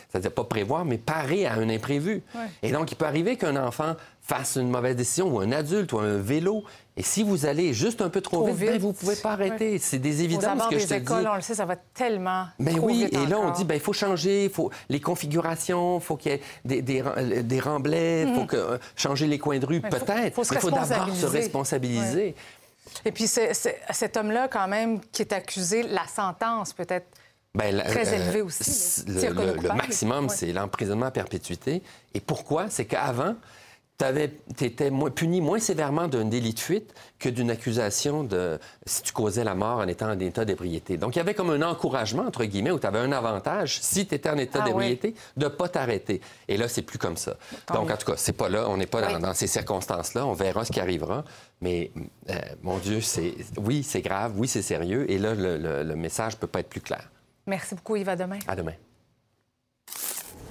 c'est-à-dire pas prévoir, mais parer à un imprévu. Ouais. Et donc, il peut arriver qu'un enfant fasse une mauvaise décision ou un adulte ou un vélo. Et si vous allez juste un peu trop, Trop vite, ben, vite. vous ne pouvez pas arrêter. C'est des évidences que je te écoles, dis. on le sait, ça va tellement Ben trop oui, vite et là, on dit, ben, il faut changer, il faut les configurations, il faut qu'il y ait des, des, euh, des remblais, il faut Mhm. que, euh, changer les coins de rue, Mais peut-être. mais il faut d'abord se responsabiliser. Et puis, c'est- c'est- cet homme-là, quand même, qui est accusé, la sentence peut-être Ben, très euh, élevée aussi. c-. Le, maximum, Ouais. c'est l'emprisonnement à perpétuité. Et pourquoi? C'est qu'avant, tu étais puni moins sévèrement d'un délit de fuite que d'une accusation de si tu causais la mort en étant en état d'ébriété. Donc, il y avait comme un encouragement, entre guillemets, où tu avais un avantage, si tu étais en état Ah d'ébriété, de ne pas t'arrêter. Et là, c'est plus comme ça. Tant Donc, mieux. en tout cas, c'est pas là, on n'est pas dans, Oui. dans ces circonstances-là. On verra ce qui arrivera. Mais, euh, mon Dieu, c'est oui, c'est grave, oui, c'est sérieux. Et là, le, le- le message peut pas être plus clair. Merci beaucoup, Yves. À demain. À demain.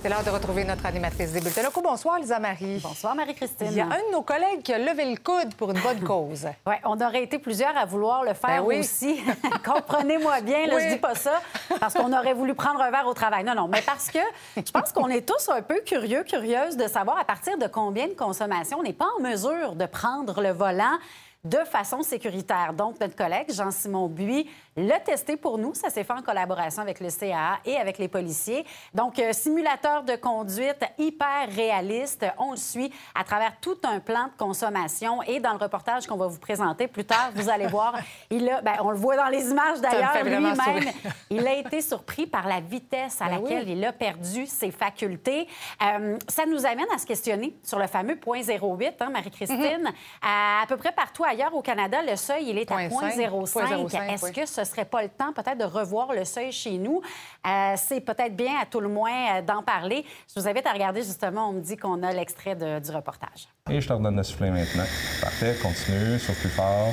C'est l'heure de retrouver notre animatrice des bulletins locaux. Bonsoir, Lisa Marie. Bonsoir, Marie-Christine. Il y a un de nos collègues qui a levé le coude pour une bonne cause. Oui, on aurait été plusieurs à vouloir le faire Ben oui. aussi. Comprenez-moi bien, là, Oui. je dis pas ça parce qu'on aurait voulu prendre un verre au travail. Non, non, mais parce que je pense qu'on est tous un peu curieux, curieuses de savoir à partir de combien de consommation on n'est pas en mesure de prendre le volant de façon sécuritaire. Donc, notre collègue Jean-Simon Buis l'a testé pour nous. Ça s'est fait en collaboration avec le CAA et avec les policiers. Donc, euh, simulateur de conduite hyper réaliste. On le suit à travers tout un plan de consommation. Et dans le reportage qu'on va vous présenter plus tard, vous allez voir, il a, ben, on le voit dans les images d'ailleurs, lui-même, il a été surpris par la vitesse à Ben laquelle oui. il a perdu ses facultés. Euh, ça nous amène à se questionner sur le fameux point 08, hein, Marie-Christine. à, à peu près partout ailleurs au Canada, le seuil, il est à Point cinq. 0.05. Point zéro cinq, Est-ce oui. que ce serait pas le temps peut-être de revoir le seuil chez nous? Euh, C'est peut-être bien, à tout le moins, euh, d'en parler. Je vous invite à regarder, justement, on me dit qu'on a l'extrait du reportage. Et je te redonne de souffler maintenant. Parfait, continue, souffle plus fort.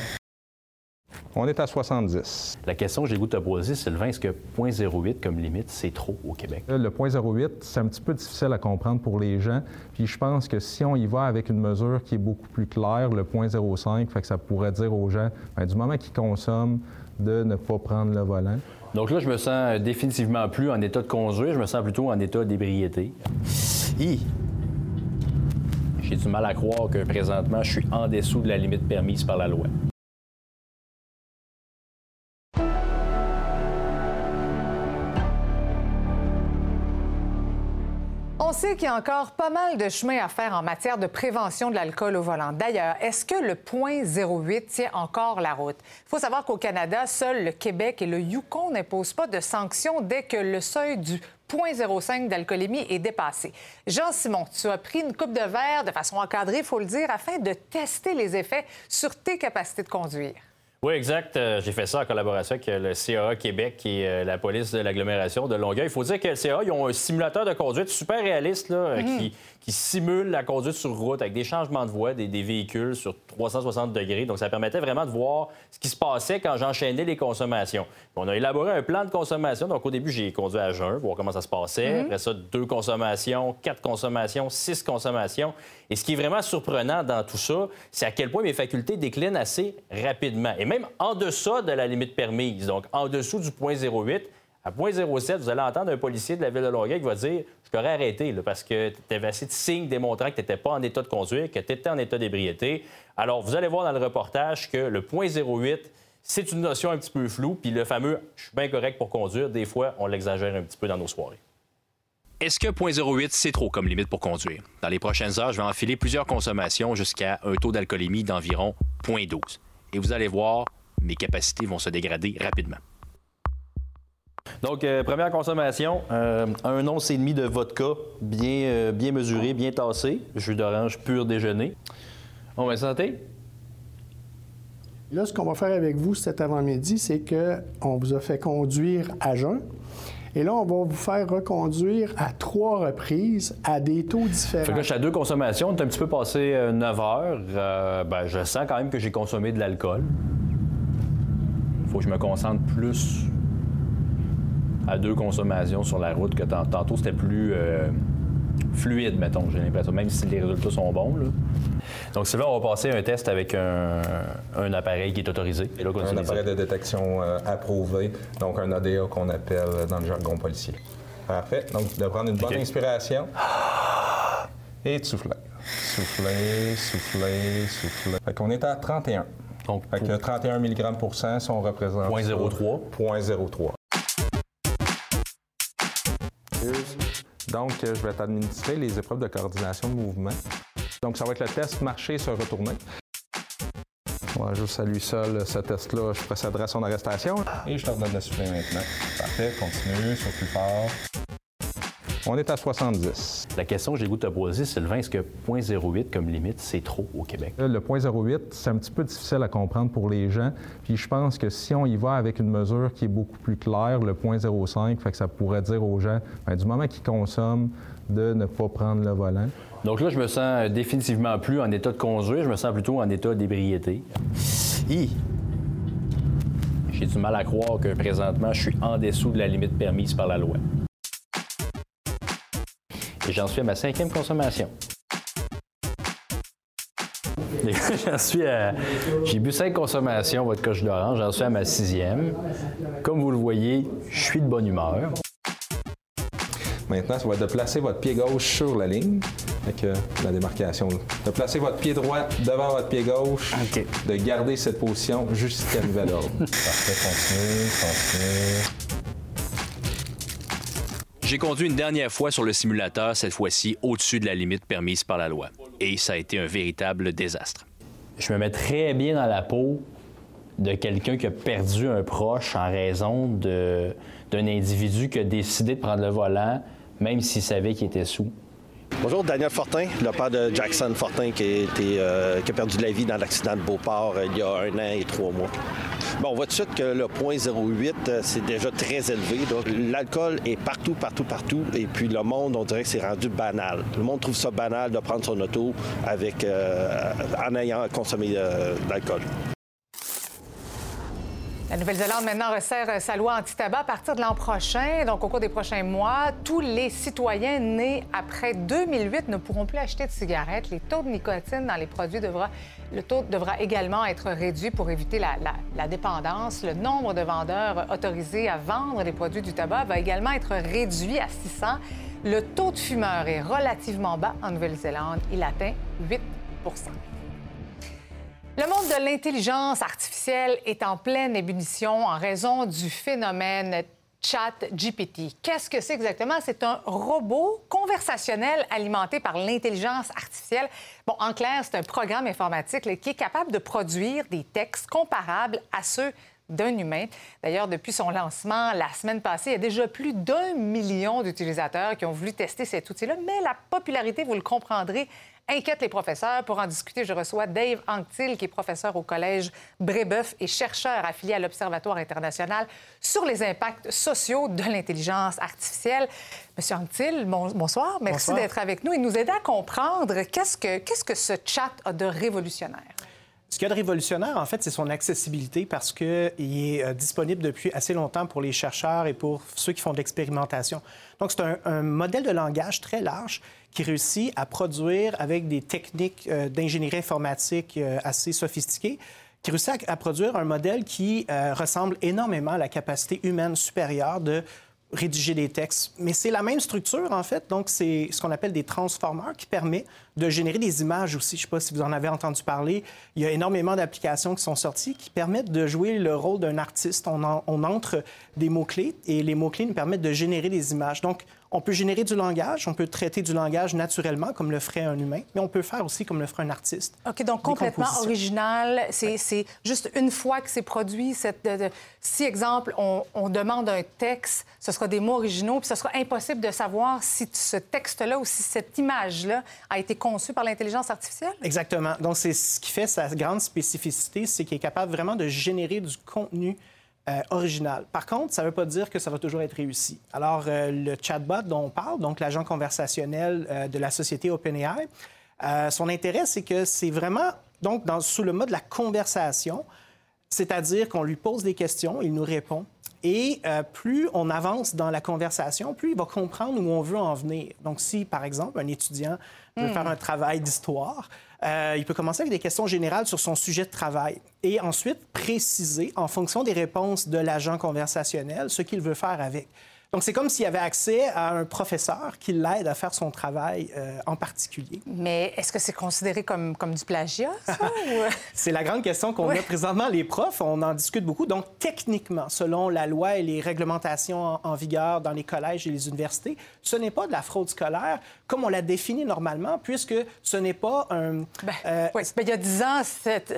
On est à 70. La question que j'ai goût de te poser, Sylvain, est-ce que 0.08 comme limite, c'est trop au Québec? Là, Le point 08, c'est un petit peu difficile à comprendre pour les gens. Puis je pense que si on y va avec une mesure qui est beaucoup plus claire, le point 05, fait que ça pourrait dire aux gens, ben, du moment qu'ils consomment, de ne pas prendre le volant. Donc là, je me sens définitivement plus en état de conduire, je me sens plutôt en état d'ébriété. Hi! J'ai du mal à croire que présentement, je suis en dessous de la limite permise par la loi. On sait qu'il y a encore pas mal de chemin à faire en matière de prévention de l'alcool au volant. D'ailleurs, est-ce que le point 08 tient encore la route? Il faut savoir qu'au Canada, seul le Québec et le Yukon n'imposent pas de sanctions dès que le seuil du 0.05 d'alcoolémie est dépassé. Jean-Simon, tu as pris une coupe de verre de façon encadrée, il faut le dire, afin de tester les effets sur tes capacités de conduire. Oui, exact. Euh, J'ai fait ça en collaboration avec euh, le CAA Québec et euh, la police de l'agglomération de Longueuil. Il faut dire que le CAA, ils ont un simulateur de conduite super réaliste là, Mhm. qui, qui simule la conduite sur route avec des changements de voie, des, des véhicules sur 360 degrés. Donc, ça permettait vraiment de voir ce qui se passait quand j'enchaînais les consommations. On a élaboré un plan de consommation. Donc, au début, j'ai conduit à jeun, voir comment ça se passait. Mhm. Après ça, deux consommations, quatre consommations, six consommations. Et ce qui est vraiment surprenant dans tout ça, c'est à quel point mes facultés déclinent assez rapidement. Et même en deçà de la limite permise, donc en dessous du point 08, à point 07, vous allez entendre un policier de la ville de Longueuil qui va dire Je t'aurais arrêté parce que tu avais assez de signes démontrant que tu n'étais pas en état de conduire, que tu étais en état d'ébriété. Alors, vous allez voir dans le reportage que le point 08, c'est une notion un petit peu floue. Puis le fameux « je suis bien correct pour conduire », des fois, on l'exagère un petit peu dans nos soirées. Est-ce que 0.08, c'est trop comme limite pour conduire? Dans les prochaines heures, je vais enfiler plusieurs consommations jusqu'à un taux d'alcoolémie d'environ 0.12. Et vous allez voir, mes capacités vont se dégrader rapidement. Donc, euh, première consommation, euh, un once et demi de vodka bien, euh, bien mesuré, bien tassé, jus d'orange pur déjeuner. On va santé? Là, ce qu'on va faire avec vous cet avant-midi, c'est qu'on vous a fait conduire à jeun. Et là, on va vous faire reconduire à trois reprises à des taux différents. Fait que je suis à deux consommations. On est un petit peu passé 9 heures. ben, je sens quand même que j'ai consommé de l'alcool. Faut que je me concentre plus à deux consommations sur la route que tantôt c'était plus euh, fluide, mettons, j'ai l'impression, même si les résultats sont bons. Là. Donc, Sylvain, on va passer un test avec un, appareil qui est autorisé. un appareil de détection euh, approuvé, donc un ADA qu'on appelle dans le jargon policier. Parfait. Donc, de prendre une bonne inspiration et de souffler. Souffler, souffler, souffler. Fait qu'on est à 31. Donc, fait que 31 mg pour cent, si on représente... 0.03. 0.03. Donc, je vais t'administrer les épreuves de coordination de mouvement. Donc, ça va être le test marcher se retourner. Ouais, juste à lui seul, ce test-là, je procéderai à son arrestation. Et je te redonne le souffler maintenant. Parfait, continue, sur plus fort. On est à 70. La question que j'ai goût de te poser, Sylvain, est-ce que 0.08 comme limite, c'est trop au Québec? Le 0.08, c'est un petit peu difficile à comprendre pour les gens. Puis je pense que si on y va avec une mesure qui est beaucoup plus claire, le 0.05, fait que ça pourrait dire aux gens, bien, du moment qu'ils consomment, de ne pas prendre le volant. Donc là, je me sens définitivement plus en état de conduire, je me sens plutôt en état d'ébriété. J'ai du mal à croire que présentement, je suis en dessous de la limite permise par la loi. Et j'en suis à ma cinquième consommation. j'en suis à... J'ai bu cinq consommations, votre coche d'orange, j'en suis à ma sixième. Comme vous le voyez, je suis de bonne humeur. Maintenant, ça va être de placer votre pied gauche sur la ligne, avec euh, la démarcation. De placer votre pied droit devant votre pied gauche, de garder cette position jusqu'à nouvel ordre. Parfait, continuez, continuez. J'ai conduit une dernière fois sur le simulateur, cette fois-ci au-dessus de la limite permise par la loi. Et ça a été un véritable désastre. Je me mets très bien dans la peau de quelqu'un qui a perdu un proche en raison d'un individu qui a décidé de prendre le volant, même s'il savait qu'il était sous. Bonjour, Daniel Fortin, le père de Jackson Fortin qui a, euh, qui a perdu la vie dans l'accident de Beauport euh, il y a un an et trois mois. Bon, on voit tout de suite que le point 0,8, euh, c'est déjà très élevé. L'alcool est partout, partout, partout. Et puis le monde, on dirait que c'est rendu banal. Le monde trouve ça banal de prendre son auto avec, en ayant consommé de l'alcool. La Nouvelle-Zélande maintenant resserre sa loi anti-tabac à partir de l'an prochain. Donc, au cours des prochains mois, tous les citoyens nés après 2008 ne pourront plus acheter de cigarettes. Les taux de nicotine dans les produits devra, également être réduit pour éviter la, la dépendance. Le nombre de vendeurs autorisés à vendre des produits du tabac va également être réduit à 600. Le taux de fumeurs est relativement bas en Nouvelle-Zélande. Il atteint 8 le monde de l'intelligence artificielle est en pleine ébullition en raison du phénomène ChatGPT. Qu'est-ce que c'est exactement? C'est un robot conversationnel alimenté par l'intelligence artificielle. Bon, en clair, c'est un programme informatique qui est capable de produire des textes comparables à ceux d'un humain. D'ailleurs, depuis son lancement la semaine passée, il y a déjà plus d'un million d'utilisateurs qui ont voulu tester cet outil-là, mais la popularité, vous le comprendrez, inquiète les professeurs. Pour en discuter, je reçois Dave Anctil, qui est professeur au Collège Brébeuf et chercheur affilié à l'Observatoire international sur les impacts sociaux de l'intelligence artificielle. Monsieur Anctil, bonsoir. Merci d'être avec nous et nous aider à comprendre qu'est-ce que, qu'est-ce que ce chat a de révolutionnaire. Ce qu'il y a de révolutionnaire, en fait, c'est son accessibilité parce qu'il est euh, disponible depuis assez longtemps pour les chercheurs et pour ceux qui font de l'expérimentation. Donc, c'est un, modèle de langage très large qui réussit à produire avec des techniques euh, d'ingénierie informatique euh, assez sophistiquées, qui réussit à, produire un modèle qui ressemble énormément à la capacité humaine supérieure de rédiger des textes. Mais c'est la même structure, en fait. Donc, c'est ce qu'on appelle des transformeurs qui permet de générer des images aussi. Je ne sais pas si vous en avez entendu parler. Il y a énormément d'applications qui sont sorties qui permettent de jouer le rôle d'un artiste. On, on entre des mots-clés et les mots-clés nous permettent de générer des images. Donc, on peut générer du langage, on peut traiter du langage naturellement, comme le ferait un humain, mais on peut faire aussi comme le ferait un artiste. OK, donc complètement original. C'est juste une fois que c'est produit. cette- de- de- si, exemple, on, on demande un texte, ce sera des mots originaux, puis ce sera impossible de savoir si ce texte-là ou si cette image-là a été conçue par l'intelligence artificielle? Exactement. Donc, c'est ce qui fait sa grande spécificité, c'est qu'il est capable vraiment de générer du contenu euh, original. Par contre, ça ne veut pas dire que ça va toujours être réussi. Alors, euh, le chatbot dont on parle, donc l'agent conversationnel euh, de la société OpenAI, son intérêt, c'est que c'est vraiment donc sous le mode de la conversation, c'est-à-dire qu'on lui pose des questions, il nous répond. Et euh, plus on avance dans la conversation, plus il va comprendre où on veut en venir. Donc, si, par exemple, un étudiant veut Hmm. faire un travail d'histoire, euh, il peut commencer avec des questions générales sur son sujet de travail et ensuite préciser, en fonction des réponses de l'agent conversationnel, ce qu'il veut faire avec. Donc, c'est comme s'il avait accès à un professeur qui l'aide à faire son travail euh, en particulier. Mais est-ce que c'est considéré comme, comme du plagiat, ça? ou- C'est la grande question qu'on Oui. a présentement. Les profs, on en discute beaucoup. Donc, techniquement, selon la loi et les réglementations en, en vigueur dans les collèges et les universités, ce n'est pas de la fraude scolaire comme on la définit normalement, puisque ce n'est pas un... euh, Oui, ben, il y a 10 ans,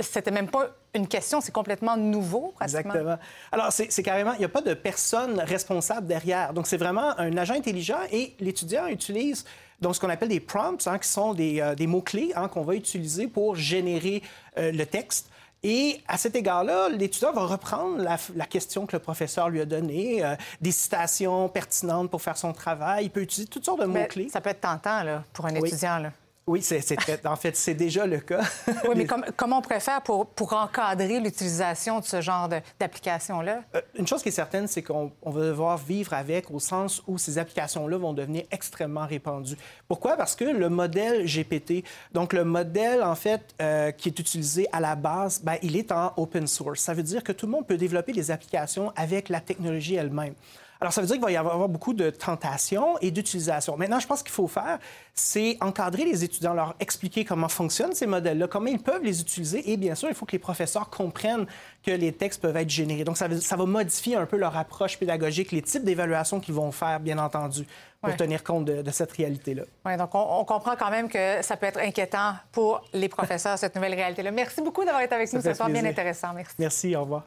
c'était même pas une question, c'est complètement nouveau, pratiquement. Exactement. Alors, c'est carrément, il n'y a pas de personne responsable derrière. Donc, c'est vraiment un agent intelligent et l'étudiant utilise donc, ce qu'on appelle des prompts, hein, qui sont des, euh, des mots-clés hein, qu'on va utiliser pour générer euh, le texte. Et à cet égard-là, l'étudiant va reprendre la, la question que le professeur lui a donnée, euh, des citations pertinentes pour faire son travail. Il peut utiliser toutes sortes de Mais mots-clés. Ça peut être tentant là, pour un Oui. étudiant. Là. Oui, c'est, en fait, c'est déjà le cas. Oui, mais comme- comment on pourrait faire pour, pour encadrer l'utilisation de ce genre de- d'application-là? Euh, Une chose qui est certaine, c'est qu'on on va devoir vivre avec au sens où ces applications-là vont devenir extrêmement répandues. Pourquoi? Parce que le modèle GPT, donc le modèle, en fait, euh, qui est utilisé à la base, ben, il est en open source. Ça veut dire que tout le monde peut développer des applications avec la technologie elle-même. Alors, ça veut dire qu'il va y avoir beaucoup de tentations et d'utilisation. Maintenant, je pense qu'il faut faire, c'est encadrer les étudiants, leur expliquer comment fonctionnent ces modèles-là, comment ils peuvent les utiliser. Et bien sûr, il faut que les professeurs comprennent que les textes peuvent être générés. Donc, ça, veut- ça va modifier un peu leur approche pédagogique, les types d'évaluation qu'ils vont faire, bien entendu, pour Ouais. tenir compte de, de cette réalité-là. Oui, donc on, on comprend quand même que ça peut être inquiétant pour les professeurs, cette nouvelle réalité-là. Merci beaucoup d'avoir été avec Ça nous ce soir. Bien intéressant. Merci. Merci, au revoir.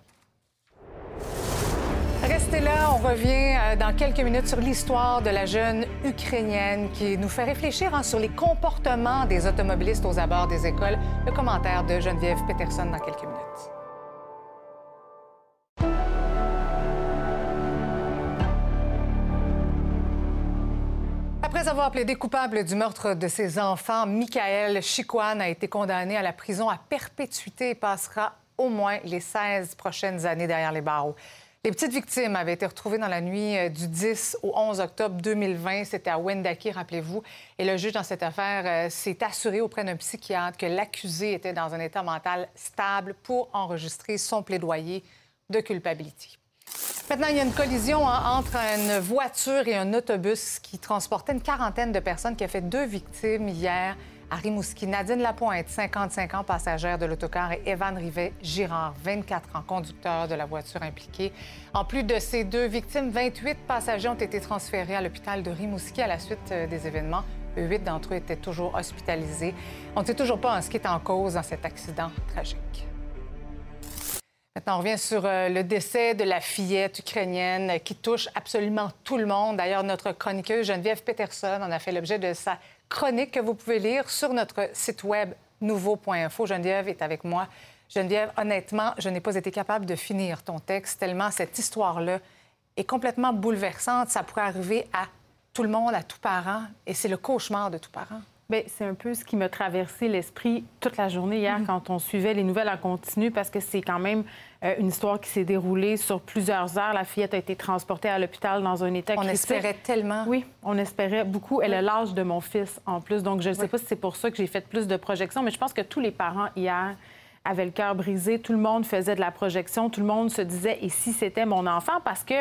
Restez là, on revient euh, dans quelques minutes sur l'histoire de la jeune Ukrainienne qui nous fait réfléchir hein, sur les comportements des automobilistes aux abords des écoles. Le commentaire de Geneviève Peterson dans quelques minutes. Après avoir plaidé coupable du meurtre de ses enfants, Michael Chicoine a été condamné à la prison à perpétuité et passera au moins les 16 prochaines années derrière les barreaux. Les petites victimes avaient été retrouvées dans la nuit euh, du 10 au 11 octobre 2020. C'était à Wendake, rappelez-vous. Et le juge dans cette affaire euh, s'est assuré auprès d'un psychiatre que l'accusé était dans un état mental stable pour enregistrer son plaidoyer de culpabilité. Maintenant, il y a une collision hein, entre une voiture et un autobus qui transportait une quarantaine de personnes qui a fait deux victimes hier à Rimouski. Nadine Lapointe, 55 ans, passagère de l'autocar, et Evan Rivet-Girard, 24 ans, conducteur de la voiture impliquée. En plus de ces deux victimes, 28 passagers ont été transférés à l'hôpital de Rimouski à la suite euh, des événements. Huit d'entre eux étaient toujours hospitalisés. On ne sait toujours pas hein, ce qui est en cause dans cet accident tragique. Maintenant, on revient sur euh, le décès de la fillette ukrainienne qui touche absolument tout le monde. D'ailleurs, notre chroniqueuse Geneviève Peterson en a fait l'objet de sa chronique que vous pouvez lire sur notre site web nouveau.info. Geneviève est avec moi. Geneviève, honnêtement, je n'ai pas été capable de finir ton texte tellement cette histoire-là est complètement bouleversante. Ça pourrait arriver à tout le monde, à tout parent, et c'est le cauchemar de tout parent. Bien, c'est un peu ce qui m'a traversé l'esprit toute la journée hier quand on suivait les nouvelles en continu parce que c'est quand même euh, une histoire qui s'est déroulée sur plusieurs heures. La fillette a été transportée à l'hôpital dans un état On critique. espérait tellement. Oui, on espérait beaucoup. Elle a l'âge de mon fils en plus, donc je ne sais Oui. pas si c'est pour ça que j'ai fait plus de projections, mais je pense que tous les parents hier avaient le cœur brisé. Tout le monde faisait de la projection. Tout le monde se disait et si c'était mon enfant? Parce que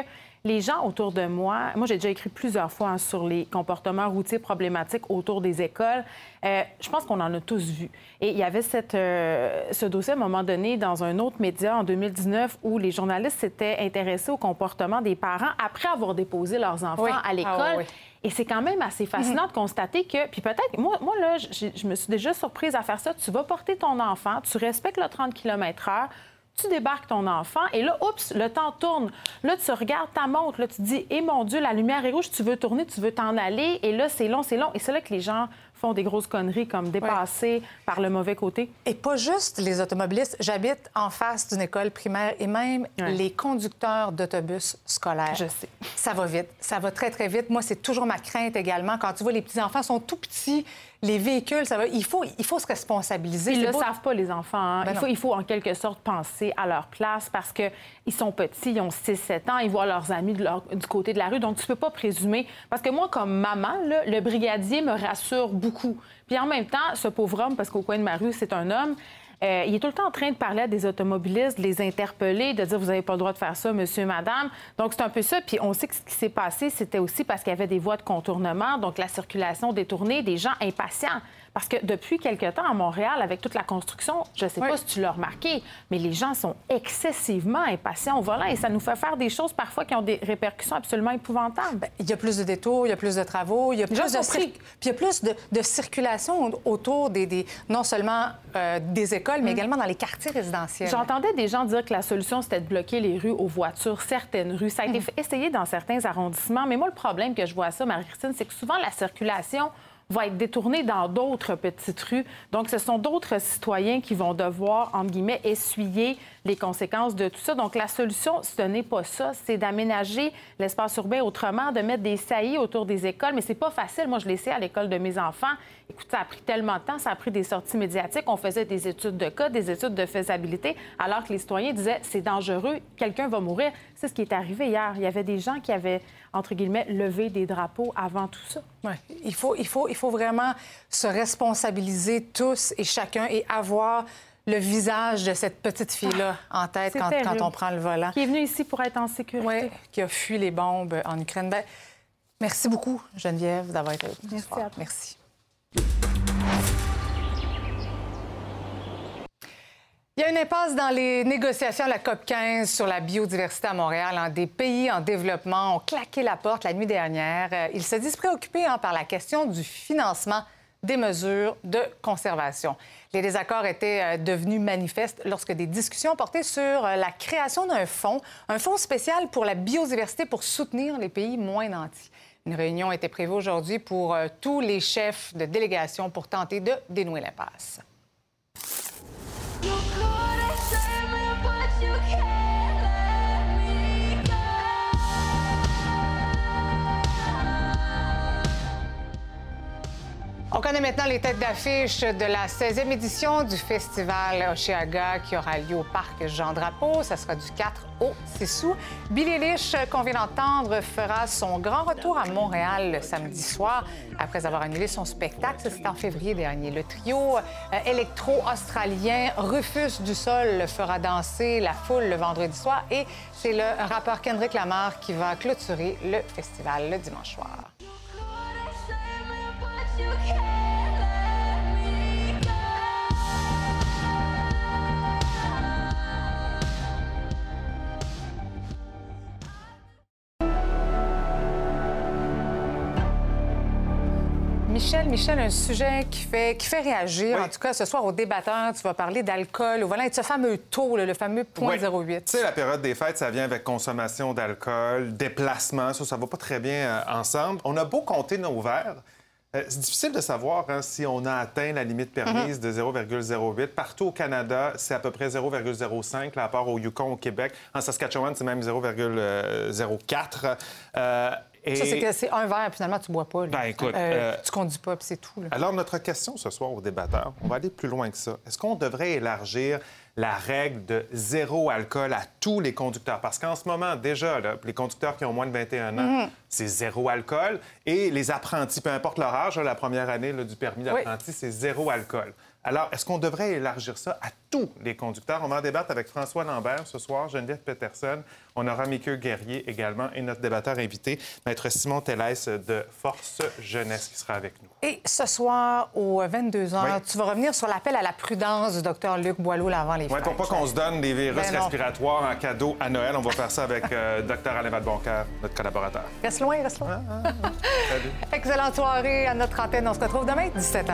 les gens autour de moi, moi j'ai déjà écrit plusieurs fois hein, sur les comportements routiers problématiques autour des écoles. Euh, je pense qu'on en a tous vu. Et il y avait cette, euh, ce dossier à un moment donné dans un autre média en 2019 où les journalistes s'étaient intéressés au comportement des parents après avoir déposé leurs enfants Oui. à Ah, l'école. oui. Et c'est quand même assez fascinant de constater que, puis peut-être, moi, moi là, je me suis déjà surprise à faire ça. Tu vas porter ton enfant, tu respectes le 30 km/h, tu débarques ton enfant, et là, oups, le temps tourne. Là, tu regardes ta montre, là, tu te dis, eh mon Dieu, la lumière est rouge, tu veux tourner, tu veux t'en aller, et là, c'est long, c'est long. Et c'est là que les gens font des grosses conneries comme dépasser par le mauvais côté. Et pas juste les automobilistes. J'habite en face d'une école primaire et même les conducteurs d'autobus scolaires. Je sais. Ça va vite. Ça va très, très vite. Moi, c'est toujours ma crainte également. Quand tu vois les petits-enfants sont tout petits, les véhicules, ça va. Il faut, il faut se responsabiliser. Ils ne le savent pas, les enfants. hein. Ben il, faut, il faut en quelque sorte penser à leur place parce qu'ils sont petits, ils ont 6-7 ans, ils voient leurs amis de leur- du côté de la rue. Donc, tu peux pas présumer. Parce que moi, comme maman, là, le brigadier me rassure beaucoup. Puis en même temps, ce pauvre homme, parce qu'au coin de ma rue, c'est un homme, euh, il est tout le temps en train de parler à des automobilistes, de les interpeller, de dire vous n'avez pas le droit de faire ça, monsieur, madame. Donc, c'est un peu ça. Puis on sait que ce qui s'est passé, c'était aussi parce qu'il y avait des voies de contournement, donc la circulation détournée, des gens impatients. Parce que depuis quelque temps, à Montréal, avec toute la construction, je ne sais pas si tu l'as remarqué, mais les gens sont excessivement impatients au volant et ça nous fait faire des choses parfois qui ont des répercussions absolument épouvantables. Il y a plus de détours, il y a plus de travaux, il y a plus de, cir- puis il y a plus de, de circulation autour des, des- non seulement euh, des écoles, mais également dans les quartiers résidentiels. J'entendais des gens dire que la solution, c'était de bloquer les rues aux voitures, certaines rues. Ça a été fait- essayé dans certains arrondissements. Mais moi, le problème que je vois à ça, Marie-Christine, c'est que souvent, la circulation va être détournée dans d'autres petites rues. Donc, ce sont d'autres citoyens qui vont devoir, entre guillemets, essuyer les conséquences de tout ça. Donc, la solution, ce n'est pas ça. C'est d'aménager l'espace urbain autrement, de mettre des saillies autour des écoles. Mais c'est pas facile. Moi, je l'ai essayé à l'école de mes enfants. Écoute, ça a pris tellement de temps, ça a pris des sorties médiatiques. On faisait des études de cas, des études de faisabilité, alors que les citoyens disaient c'est dangereux, quelqu'un va mourir. C'est ce qui est arrivé hier. Il y avait des gens qui avaient, entre guillemets, levé des drapeaux avant tout ça. Ouais. Il, faut, il, faut, il faut vraiment se responsabiliser tous et chacun et avoir le visage de cette petite fille-là en tête quand, on prend le volant. Qui est venu ici pour être en sécurité. Oui, qui a fui les bombes en Ukraine. Ben, merci beaucoup, Geneviève, d'avoir été avec nous. ce Merci soir. à toi. Merci. Il y a une impasse dans les négociations à la COP 15 sur la biodiversité à Montréal. hein. Des pays en développement ont claqué la porte la nuit dernière. Euh, Ils se disent préoccupés hein, par la question du financement des mesures de conservation. Les désaccords étaient euh, devenus manifestes lorsque des discussions portaient sur euh, la création d'un fonds, un fonds spécial pour la biodiversité pour soutenir les pays moins nantis. Une réunion était prévue aujourd'hui pour euh, tous les chefs de délégation pour tenter de dénouer l'impasse. On connaît maintenant les têtes d'affiche de la 16e édition du festival Oshéaga qui aura lieu au parc Jean-Drapeau. Ça sera du 4 au 6 août. Billy Eilish, qu'on vient d'entendre, fera son grand retour à Montréal le samedi soir après avoir annulé son spectacle. C'était en février dernier. Le trio euh, électro-australien Rufus du Sol fera danser la foule le vendredi soir et c'est le rappeur Kendrick Lamar qui va clôturer le festival le dimanche soir. Michel, Michel, un sujet qui fait, qui fait réagir. En tout cas, ce soir, au débatteur, tu vas parler d'alcool au volant et de ce fameux taux, le fameux 0.08. Ouais. Tu sais, la période des fêtes, ça vient avec consommation d'alcool, déplacement, ça, ça va pas très bien euh, ensemble. On a beau compter nos verres. Euh, c'est difficile de savoir hein, si on a atteint la limite permise de 0,08. Partout au Canada, c'est à peu près 0,05, là, à part au Yukon, au Québec. En Saskatchewan, c'est même 0,04. Euh, et... Ça, c'est que c'est un verre, finalement, tu bois pas. là. Ben, écoute, Euh, euh, Tu conduis pas, puis c'est tout. là. Alors, notre question ce soir aux débatteurs, on va aller plus loin que ça. Est-ce qu'on devrait élargir la règle de zéro alcool à tous les conducteurs? Parce qu'en ce moment, déjà, là, les conducteurs qui ont moins de 21 ans, Mhm. c'est zéro alcool. Et les apprentis, peu importe leur âge, là, la première année là, du permis d'apprenti, c'est zéro alcool. Alors, est-ce qu'on devrait élargir ça à tous les conducteurs? On va en débattre avec François Lambert ce soir, Geneviève Peterson. On aura Mickey Guerrier également et notre débatteur invité, Maître Simon Tellès de Force Jeunesse, qui sera avec nous. Et ce soir, aux 22 h, Oui. tu vas revenir sur l'appel à la prudence du docteur Luc Boileau avant les Oui, pour pas qu'on se donne des virus Ben respiratoires en cadeau à Noël, on va faire ça avec euh, Dr Alain Vadeboncoeur, notre collaborateur. Reste loin, reste loin. Salut. Excellente soirée à notre antenne. On se retrouve demain, 17h.